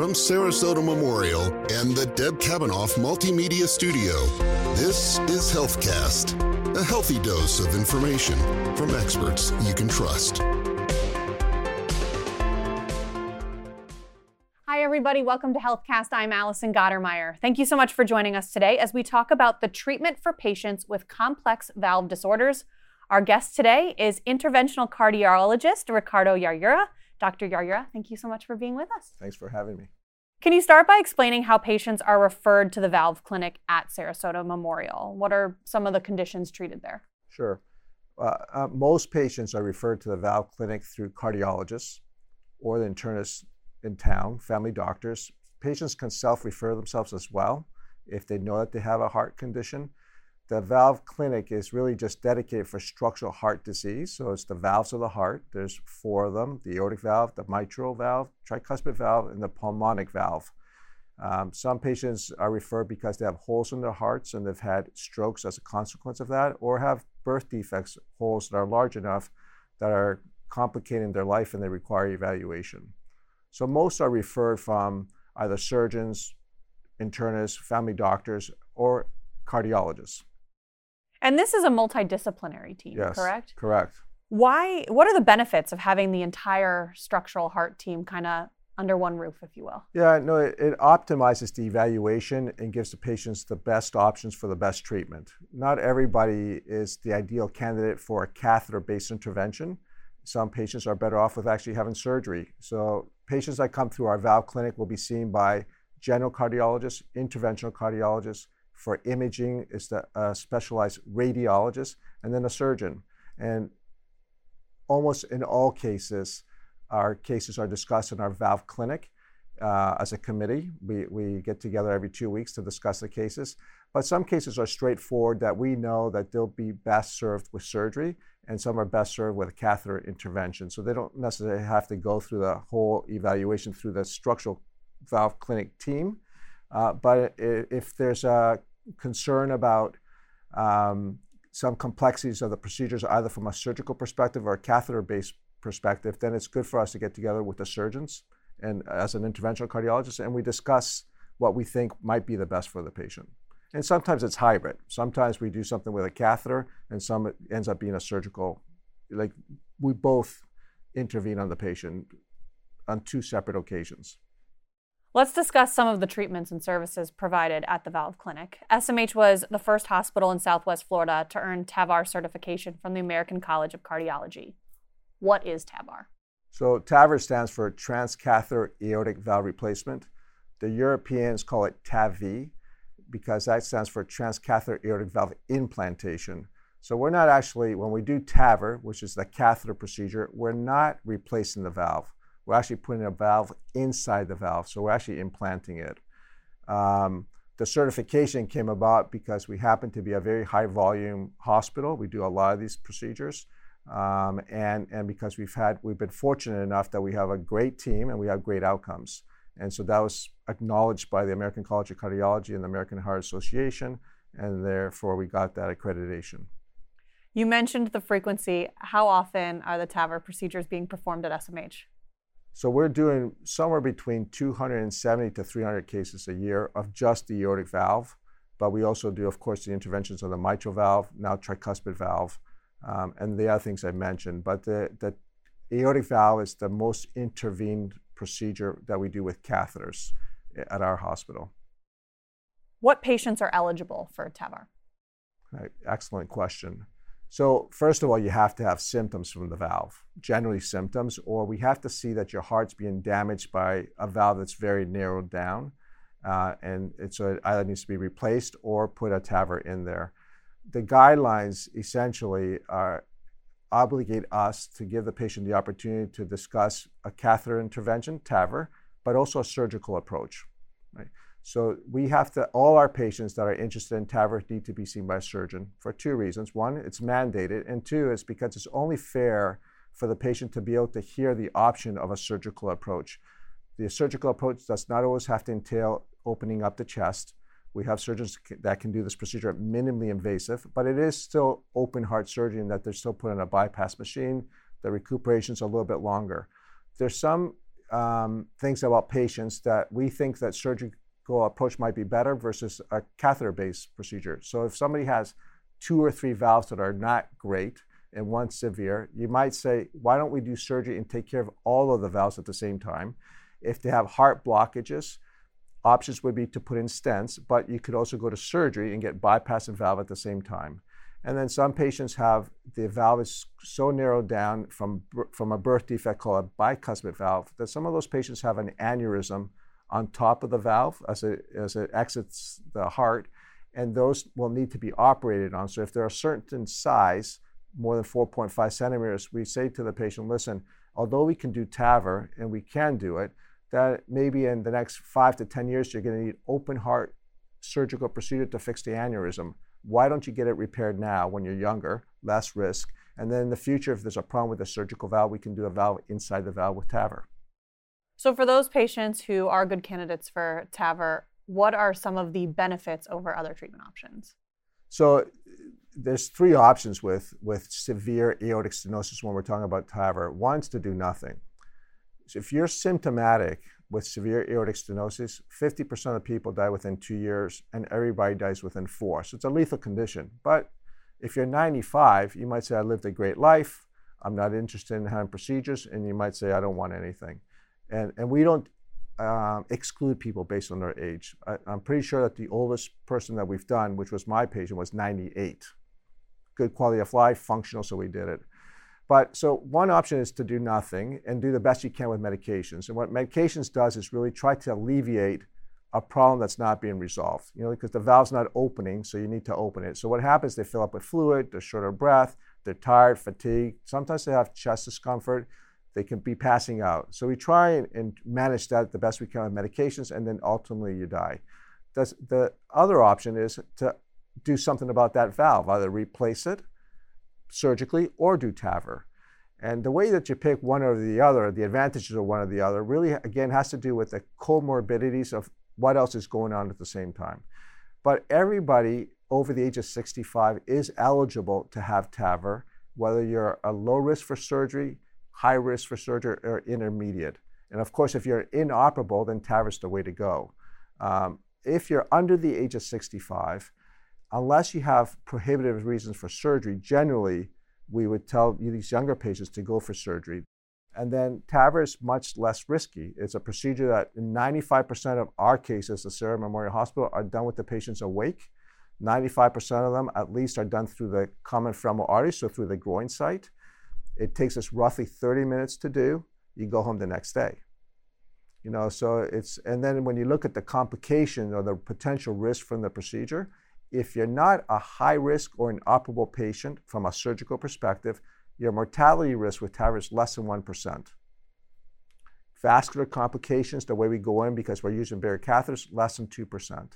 from Sarasota Memorial and the Deb Kavanaugh Multimedia Studio, this is HealthCast, a healthy dose of information from experts you can trust. Hi, everybody. Welcome to HealthCast. I'm Allison Gottermeyer. Thank you so much for joining us today as we talk about the treatment for patients with complex valve disorders. Our guest today is interventional cardiologist Ricardo Yaryura. Dr. Yaryura, thank you so much for being with us. Thanks for having me. Can you start by explaining how patients are referred to the valve clinic at Sarasota Memorial? What are some of the conditions treated there? Sure. Uh, uh, most patients are referred to the valve clinic through cardiologists or the internists in town, family doctors. Patients can self refer themselves as well if they know that they have a heart condition. The valve clinic is really just dedicated for structural heart disease. So it's the valves of the heart. There's four of them the aortic valve, the mitral valve, tricuspid valve, and the pulmonic valve. Um, some patients are referred because they have holes in their hearts and they've had strokes as a consequence of that, or have birth defects, holes that are large enough that are complicating their life and they require evaluation. So most are referred from either surgeons, internists, family doctors, or cardiologists. And this is a multidisciplinary team, yes, correct? Correct. Why? What are the benefits of having the entire structural heart team kind of under one roof, if you will? Yeah, no, it, it, optimizes the evaluation and gives the patients the best options for the best treatment. Not everybody is the ideal candidate for a catheter-based intervention. Some patients are better off with actually having surgery. So patients that come through our valve clinic will be seen by general cardiologists, interventional cardiologists, for imaging is the uh, specialized radiologist and then a surgeon. And almost in all cases, our cases are discussed in our valve clinic uh, as a committee. We, we get together every two weeks to discuss the cases. But some cases are straightforward that we know that they'll be best served with surgery, and some are best served with a catheter intervention. So they don't necessarily have to go through the whole evaluation through the structural valve clinic team. Uh, but if there's a concern about um, some complexities of the procedures, either from a surgical perspective or a catheter-based perspective, then it's good for us to get together with the surgeons and as an interventional cardiologist, and we discuss what we think might be the best for the patient. And sometimes it's hybrid. Sometimes we do something with a catheter, and some ends up being a surgical. Like we both intervene on the patient on two separate occasions. Let's discuss some of the treatments and services provided at the Valve Clinic. SMH was the first hospital in Southwest Florida to earn TAVR certification from the American College of Cardiology. What is TAVR? So, TAVR stands for transcatheter aortic valve replacement. The Europeans call it TAVI because that stands for transcatheter aortic valve implantation. So, we're not actually, when we do TAVR, which is the catheter procedure, we're not replacing the valve we're actually putting a valve inside the valve, so we're actually implanting it. Um, the certification came about because we happen to be a very high volume hospital. We do a lot of these procedures. Um, and, and because we've had, we've been fortunate enough that we have a great team and we have great outcomes. And so that was acknowledged by the American College of Cardiology and the American Heart Association, and therefore we got that accreditation. You mentioned the frequency. How often are the TAVR procedures being performed at SMH? So we're doing somewhere between 270 to 300 cases a year of just the aortic valve, but we also do, of course, the interventions on the mitral valve, now tricuspid valve, um, and the other things I mentioned. But the, the aortic valve is the most intervened procedure that we do with catheters at our hospital. What patients are eligible for TAVR? Excellent question. So, first of all, you have to have symptoms from the valve, generally symptoms, or we have to see that your heart's being damaged by a valve that's very narrowed down. Uh, and it, so it either needs to be replaced or put a TAVR in there. The guidelines essentially are, obligate us to give the patient the opportunity to discuss a catheter intervention, TAVR, but also a surgical approach. Right? So we have to, all our patients that are interested in TAVR need to be seen by a surgeon for two reasons. One, it's mandated, and two, is because it's only fair for the patient to be able to hear the option of a surgical approach. The surgical approach does not always have to entail opening up the chest. We have surgeons that can do this procedure minimally invasive, but it is still open heart surgery in that they're still put in a bypass machine. The recuperation is a little bit longer. There's some um, things about patients that we think that surgical approach might be better versus a catheter-based procedure. So if somebody has two or three valves that are not great and one severe, you might say, why don't we do surgery and take care of all of the valves at the same time? If they have heart blockages, options would be to put in stents, but you could also go to surgery and get bypass and valve at the same time. And then some patients have the valve is so narrowed down from, from a birth defect called a bicuspid valve that some of those patients have an aneurysm on top of the valve as it, as it exits the heart, and those will need to be operated on. So if they're a certain size, more than 4.5 centimeters, we say to the patient, listen, although we can do TAVR and we can do it, that maybe in the next five to 10 years, you're going to need open heart surgical procedure to fix the aneurysm. Why don't you get it repaired now when you're younger, less risk? And then in the future, if there's a problem with the surgical valve, we can do a valve inside the valve with TAVR. So, for those patients who are good candidates for TAVR, what are some of the benefits over other treatment options? So, uh, there's three options with, with severe aortic stenosis when we're talking about TAVR. One's to do nothing. So if you're symptomatic with severe aortic stenosis, 50% of people die within two years, and everybody dies within four. So it's a lethal condition. But if you're 95, you might say, I lived a great life. I'm not interested in having procedures. And you might say, I don't want anything. And, and we don't um, exclude people based on their age. I, am pretty sure that the oldest person that we've done, which was my patient, was 98. Good quality of life, functional, so we did it. But so one option is to do nothing and do the best you can with medications. And what medications does is really try to alleviate a problem that's not being resolved. You know, because the valve's not opening, so you need to open it. So what happens? They fill up with fluid. They're short of breath. They're tired, fatigued. Sometimes they have chest discomfort. They can be passing out. So we try and, and manage that the best we can with medications, and then ultimately you die. The other option is to do something about that valve, either replace it surgically or do TAVR. And the way that you pick one or the other, the advantages of one or the other, really again has to do with the comorbidities of what else is going on at the same time. But everybody over the age of 65 is eligible to have TAVR, whether you're a low risk for surgery, high risk for surgery, or intermediate. And of course, if you're inoperable, then TAVR is the way to go. Um, if you're under the age of 65, unless you have prohibitive reasons for surgery, generally we would tell these younger patients to go for surgery. And then TAVR is much less risky. It's a procedure that in 95% of our cases at Sarah Memorial Hospital are done with the patients awake. 95% of them at least are done through the common femoral artery, so through the groin site. It takes us roughly 30 minutes to do. You go home the next day. You know, so it's, and then when you look at the complication or the potential risk from the procedure, if you're not a high risk or an operable patient from a surgical perspective, your mortality risk with TAVR is less than 1%. Vascular complications, the way we go in because we're using bariatric catheters, less than 2%.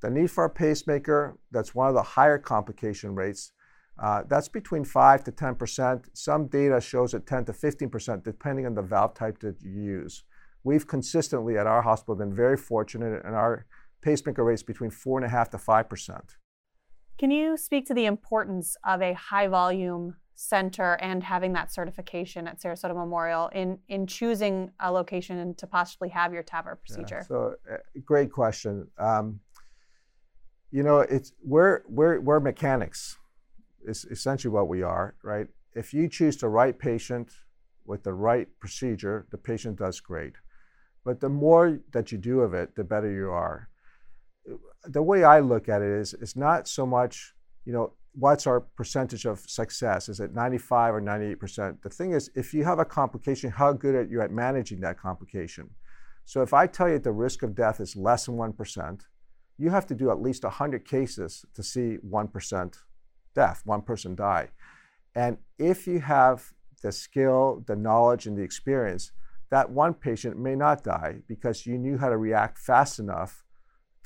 The need for a pacemaker, that's one of the higher complication rates. Uh, that's between 5 to 10%. Some data shows it 10 to 15%, depending on the valve type that you use. We've consistently at our hospital been very fortunate, and our pacemaker rates between 4.5 to 5%. Can you speak to the importance of a high volume center and having that certification at Sarasota Memorial in, in choosing a location to possibly have your TAVR procedure? Yeah, so, uh, great question. Um, you know, it's we're, we're, we're mechanics, is essentially what we are, right? If you choose the right patient with the right procedure, the patient does great. But the more that you do of it, the better you are the way I look at it is it's not so much, you know, what's our percentage of success? Is it 95 or 98%? The thing is, if you have a complication, how good are you at managing that complication? So if I tell you the risk of death is less than 1%, you have to do at least 100 cases to see 1% death, one person die. And if you have the skill, the knowledge, and the experience, that one patient may not die because you knew how to react fast enough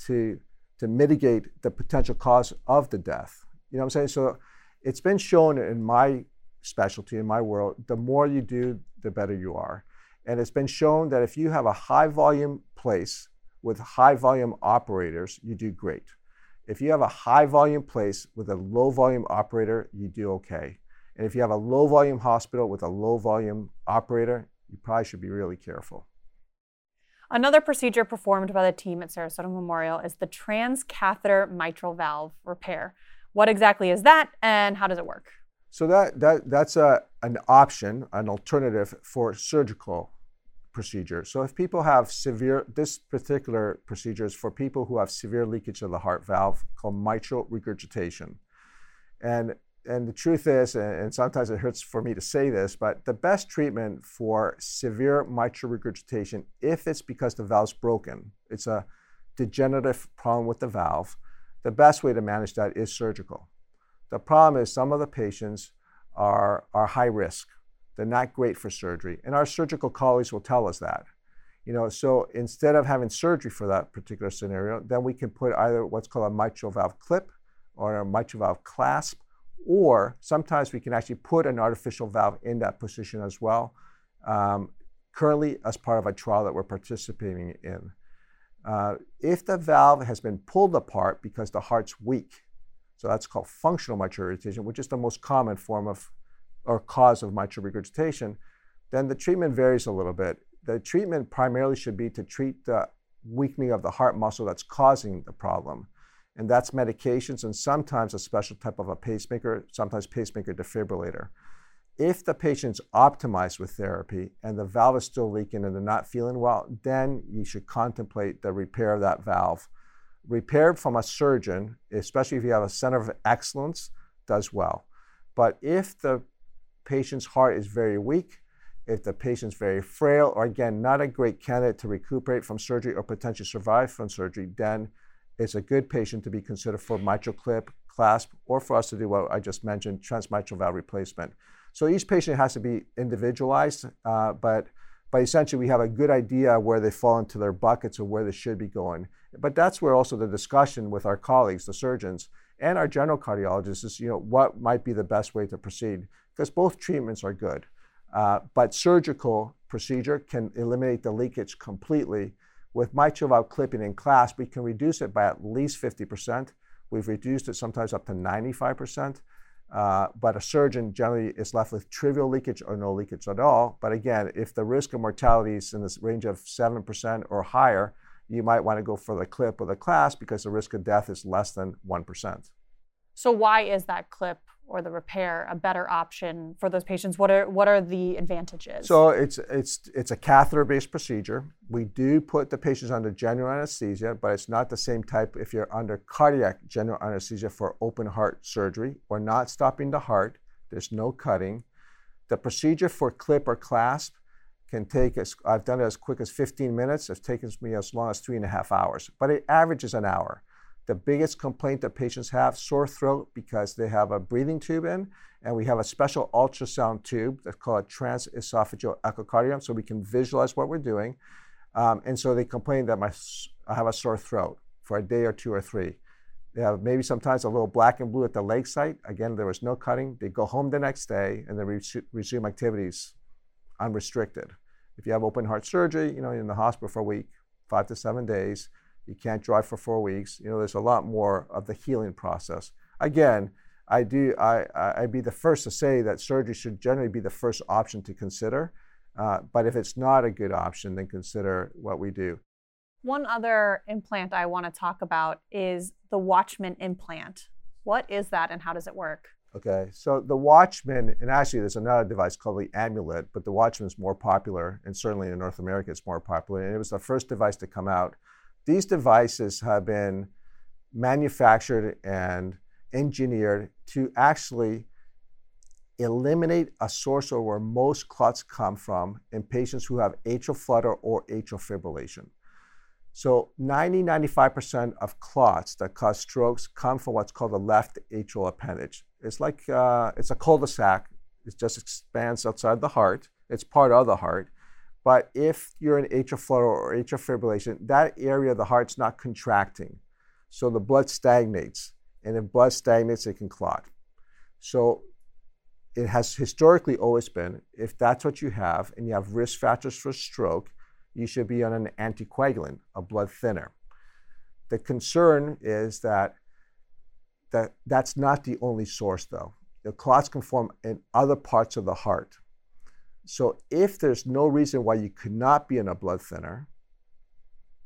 to, to mitigate the potential cause of the death. You know what I'm saying? So it's been shown in my specialty, in my world, the more you do, the better you are. And it's been shown that if you have a high volume place with high volume operators, you do great. If you have a high volume place with a low volume operator, you do okay. And if you have a low volume hospital with a low volume operator, you probably should be really careful. Another procedure performed by the team at Sarasota Memorial is the transcatheter mitral valve repair. What exactly is that and how does it work? So that, that that's a, an option, an alternative for surgical procedure. So if people have severe, this particular procedure is for people who have severe leakage of the heart valve called mitral regurgitation. And and the truth is, and sometimes it hurts for me to say this, but the best treatment for severe mitral regurgitation, if it's because the valve's broken, it's a degenerative problem with the valve, the best way to manage that is surgical. The problem is some of the patients are, are high risk. They're not great for surgery. And our surgical colleagues will tell us that. You know, so instead of having surgery for that particular scenario, then we can put either what's called a mitral valve clip or a mitral valve clasp or sometimes we can actually put an artificial valve in that position as well, um, currently as part of a trial that we're participating in. Uh, if the valve has been pulled apart because the heart's weak, so that's called functional mitral regurgitation, which is the most common form of or cause of mitral regurgitation, then the treatment varies a little bit. The treatment primarily should be to treat the weakening of the heart muscle that's causing the problem and that's medications and sometimes a special type of a pacemaker, sometimes pacemaker defibrillator. If the patient's optimized with therapy and the valve is still leaking and they're not feeling well, then you should contemplate the repair of that valve. Repaired from a surgeon, especially if you have a center of excellence, does well. But if the patient's heart is very weak, if the patient's very frail, or again, not a great candidate to recuperate from surgery or potentially survive from surgery, then it's a good patient to be considered for mitral clip, clasp, or for us to do what I just mentioned, transmitral valve replacement. So each patient has to be individualized, uh, but, but essentially we have a good idea where they fall into their buckets or where they should be going. But that's where also the discussion with our colleagues, the surgeons, and our general cardiologists is, you know, what might be the best way to proceed? Because both treatments are good. Uh, but surgical procedure can eliminate the leakage completely with mitral valve clipping and clasp, we can reduce it by at least 50%. We've reduced it sometimes up to 95%. Uh, but a surgeon generally is left with trivial leakage or no leakage at all. But again, if the risk of mortality is in this range of 7% or higher, you might want to go for the clip or the clasp because the risk of death is less than 1%. So, why is that clip or the repair a better option for those patients? What are what are the advantages? So it's it's it's a catheter-based procedure. We do put the patients under general anesthesia, but it's not the same type if you're under cardiac general anesthesia for open heart surgery. We're not stopping the heart. There's no cutting. The procedure for clip or clasp can take as I've done it as quick as 15 minutes. It's taken me as long as three and a half hours, but it averages an hour. The biggest complaint that patients have, sore throat, because they have a breathing tube in, and we have a special ultrasound tube that's called a transesophageal echocardiogram, so we can visualize what we're doing. Um, and so they complain that my, I have a sore throat for a day or two or three. They have maybe sometimes a little black and blue at the leg site. Again, there was no cutting. They go home the next day and then resu- resume activities unrestricted. If you have open heart surgery, you know, in the hospital for a week, five to seven days, you can't drive for four weeks. You know, there's a lot more of the healing process. Again, I do. I I'd be the first to say that surgery should generally be the first option to consider. Uh, but if it's not a good option, then consider what we do. One other implant I want to talk about is the Watchman implant. What is that and how does it work? Okay, so the Watchman, and actually there's another device called the Amulet, but the Watchman is more popular, and certainly in North America it's more popular. And it was the first device to come out these devices have been manufactured and engineered to actually eliminate a source of where most clots come from in patients who have atrial flutter or atrial fibrillation. So 90, 95% of clots that cause strokes come from what's called the left atrial appendage. It's like, uh, it's a cul-de-sac. It just expands outside the heart. It's part of the heart. But if you're in atrial flutter or atrial fibrillation, that area of the heart's not contracting. So the blood stagnates. And if blood stagnates, it can clot. So it has historically always been if that's what you have and you have risk factors for stroke, you should be on an anticoagulant, a blood thinner. The concern is that, that that's not the only source, though. The clots can form in other parts of the heart. So if there's no reason why you could not be in a blood thinner,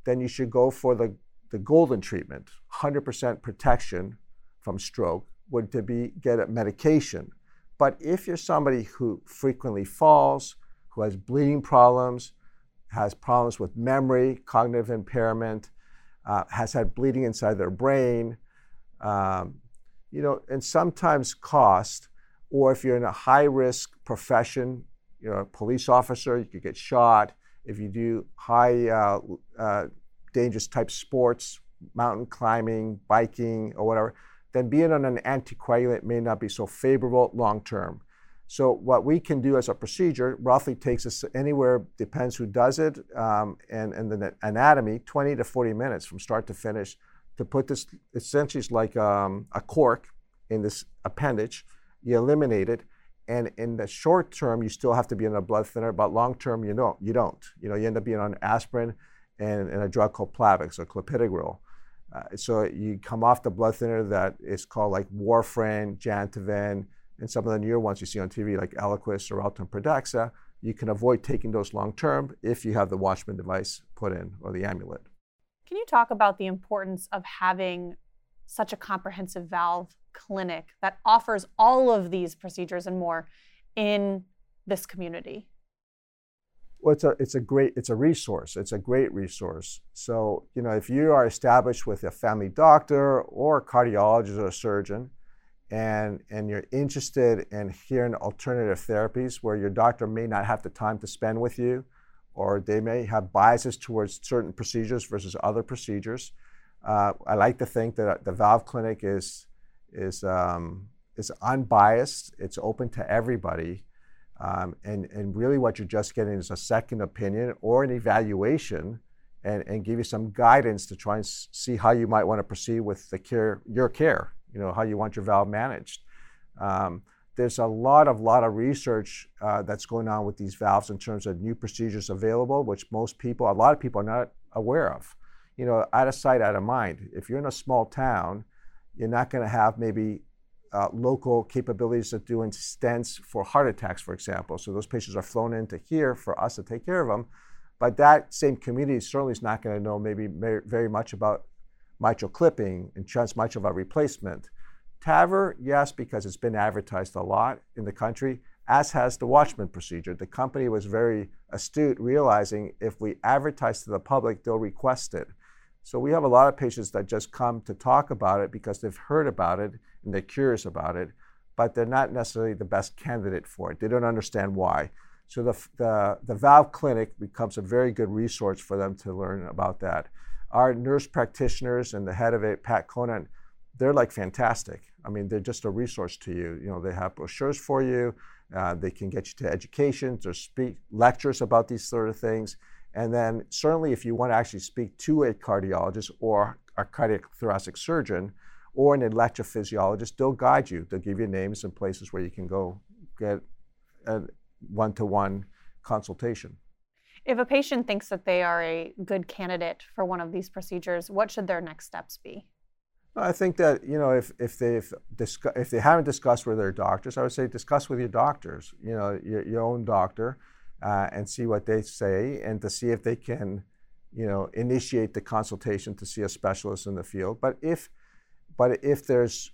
then you should go for the, the golden treatment 100% protection from stroke would to be get a medication. But if you're somebody who frequently falls, who has bleeding problems, has problems with memory, cognitive impairment, uh, has had bleeding inside their brain, um, you know, and sometimes cost, or if you're in a high risk profession, you know, a police officer, you could get shot. If you do high uh, uh, dangerous type sports, mountain climbing, biking, or whatever, then being on an anticoagulant may not be so favorable long term. So what we can do as a procedure roughly takes us anywhere, depends who does it, um, and, and the anatomy, 20 to 40 minutes from start to finish to put this, essentially it's like um, a cork in this appendage. You eliminate it, and in the short term, you still have to be on a blood thinner, but long term, you don't. You don't. You know, you end up being on aspirin and, and a drug called Plavix or clopidogrel. Uh, so you come off the blood thinner that is called like warfarin, Jantoven, and some of the newer ones you see on TV like Eliquis or Xarelto Pradaxa. You can avoid taking those long term if you have the Watchman device put in or the amulet. Can you talk about the importance of having such a comprehensive valve clinic that offers all of these procedures and more in this community? well, it's a it's a great it's a resource. It's a great resource. So you know, if you are established with a family doctor or a cardiologist or a surgeon, and and you're interested in hearing alternative therapies where your doctor may not have the time to spend with you, or they may have biases towards certain procedures versus other procedures. Uh, I like to think that the valve clinic is is um, is unbiased. It's open to everybody um, and, and really, what you're just getting is a second opinion or an evaluation and, and give you some guidance to try and see how you might want to proceed with the care, your care, you know, how you want your valve managed. Um, there's a lot of lot of research uh, that's going on with these valves in terms of new procedures available, which most people, a lot of people, are not aware of. You know, out of sight, out of mind. If you're in a small town, you're not going to have maybe uh, local capabilities of doing stents for heart attacks, for example. So those patients are flown into here for us to take care of them. But that same community certainly is not going to know maybe very much about mitral clipping and transmitral valve replacement. TAVR, yes, because it's been advertised a lot in the country, as has the Watchman procedure. The company was very astute, realizing if we advertise to the public, they'll request it. So we have a lot of patients that just come to talk about it because they've heard about it and they're curious about it, but they're not necessarily the best candidate for it. They don't understand why. So the, the, the valve clinic becomes a very good resource for them to learn about that. Our nurse practitioners and the head of it, Pat Conant, they're like fantastic. I mean, they're just a resource to you. You know, they have brochures for you. Uh, they can get you to education, to speak lectures about these sort of things. And then certainly if you want to actually speak to a cardiologist or a cardiac thoracic surgeon or an electrophysiologist, they'll guide you. They'll give you names and places where you can go get a one-to-one consultation. If a patient thinks that they are a good candidate for one of these procedures, what should their next steps be? I think that you know if if they've discuss, if they haven't discussed with their doctors, I would say discuss with your doctors. You know your, your own doctor, uh, and see what they say and to see if they can, you know, initiate the consultation to see a specialist in the field. But if, but if there's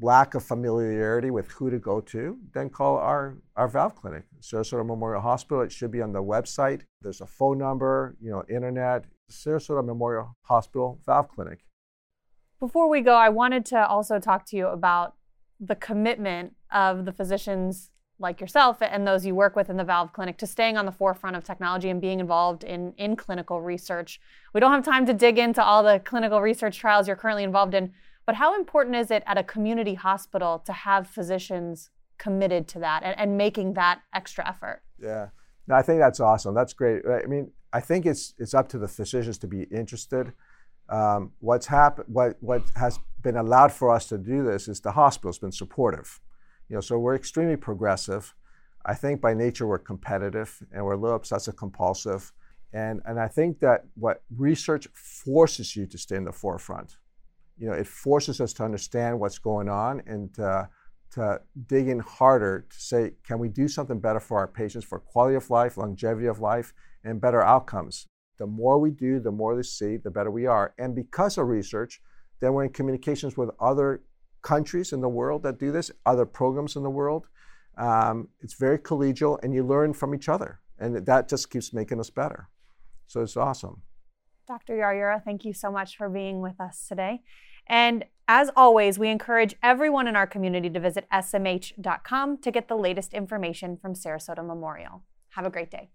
lack of familiarity with who to go to, then call our, our valve clinic, Sarasota Memorial Hospital. It should be on the website. There's a phone number, you know, internet, Sarasota Memorial Hospital Valve Clinic. Before we go, I wanted to also talk to you about the commitment of the physicians like yourself and those you work with in the valve clinic to staying on the forefront of technology and being involved in, in clinical research. We don't have time to dig into all the clinical research trials you're currently involved in, but how important is it at a community hospital to have physicians committed to that and, and making that extra effort? Yeah, no, I think that's awesome. That's great. I mean, I think it's it's up to the physicians to be interested. Um, what's happened, what what has been allowed for us to do this is the hospital's been supportive. You know, so we're extremely progressive. I think by nature we're competitive and we're a little obsessive compulsive. And, and I think that what research forces you to stay in the forefront. You know, it forces us to understand what's going on and to, to dig in harder to say, can we do something better for our patients for quality of life, longevity of life, and better outcomes? The more we do, the more they see, the better we are. And because of research, then we're in communications with other countries in the world that do this, other programs in the world. Um, it's very collegial, and you learn from each other, and that just keeps making us better. So it's awesome. Dr. Yaryura, thank you so much for being with us today. And as always, we encourage everyone in our community to visit smh.com to get the latest information from Sarasota Memorial. Have a great day.